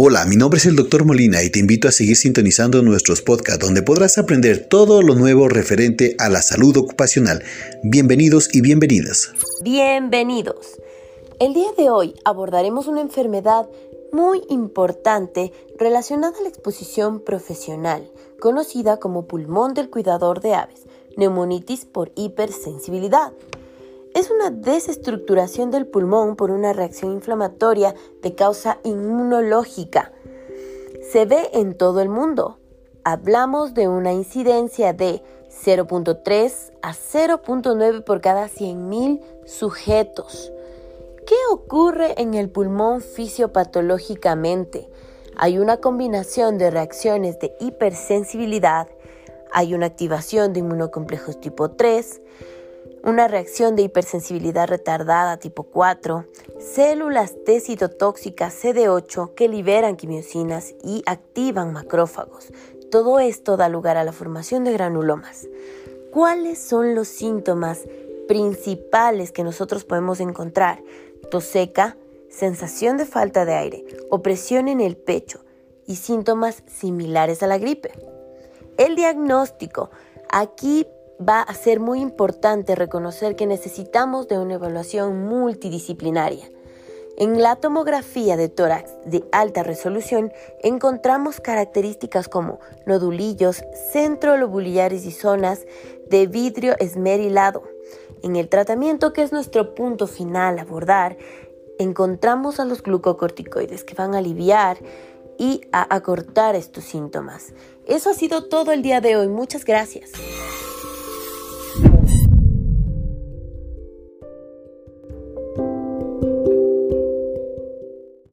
Hola, mi nombre es el Dr. Molina y te invito a seguir sintonizando nuestros podcasts donde podrás aprender todo lo nuevo referente a la salud ocupacional. Bienvenidos y bienvenidas. Bienvenidos. El día de hoy abordaremos una enfermedad muy importante relacionada a la exposición profesional, conocida como pulmón del cuidador de aves, neumonitis por hipersensibilidad es una desestructuración del pulmón por una reacción inflamatoria de causa inmunológica. Se ve en todo el mundo. Hablamos de una incidencia de 0.3 a 0.9 por cada 100.000 sujetos. ¿Qué ocurre en el pulmón fisiopatológicamente? Hay una combinación de reacciones de hipersensibilidad, hay una activación de inmunocomplejos tipo 3, una reacción de hipersensibilidad retardada tipo 4, células T citotóxicas CD8 que liberan quimiosinas y activan macrófagos. Todo esto da lugar a la formación de granulomas. ¿Cuáles son los síntomas principales que nosotros podemos encontrar? Tos seca, sensación de falta de aire, opresión en el pecho y síntomas similares a la gripe. El diagnóstico. Aquí va a ser muy importante reconocer que necesitamos de una evaluación multidisciplinaria. En la tomografía de tórax de alta resolución encontramos características como nodulillos centrolobulares y zonas de vidrio esmerilado. En el tratamiento, que es nuestro punto final a abordar, encontramos a los glucocorticoides que van a aliviar y a acortar estos síntomas. Eso ha sido todo el día de hoy. Muchas gracias.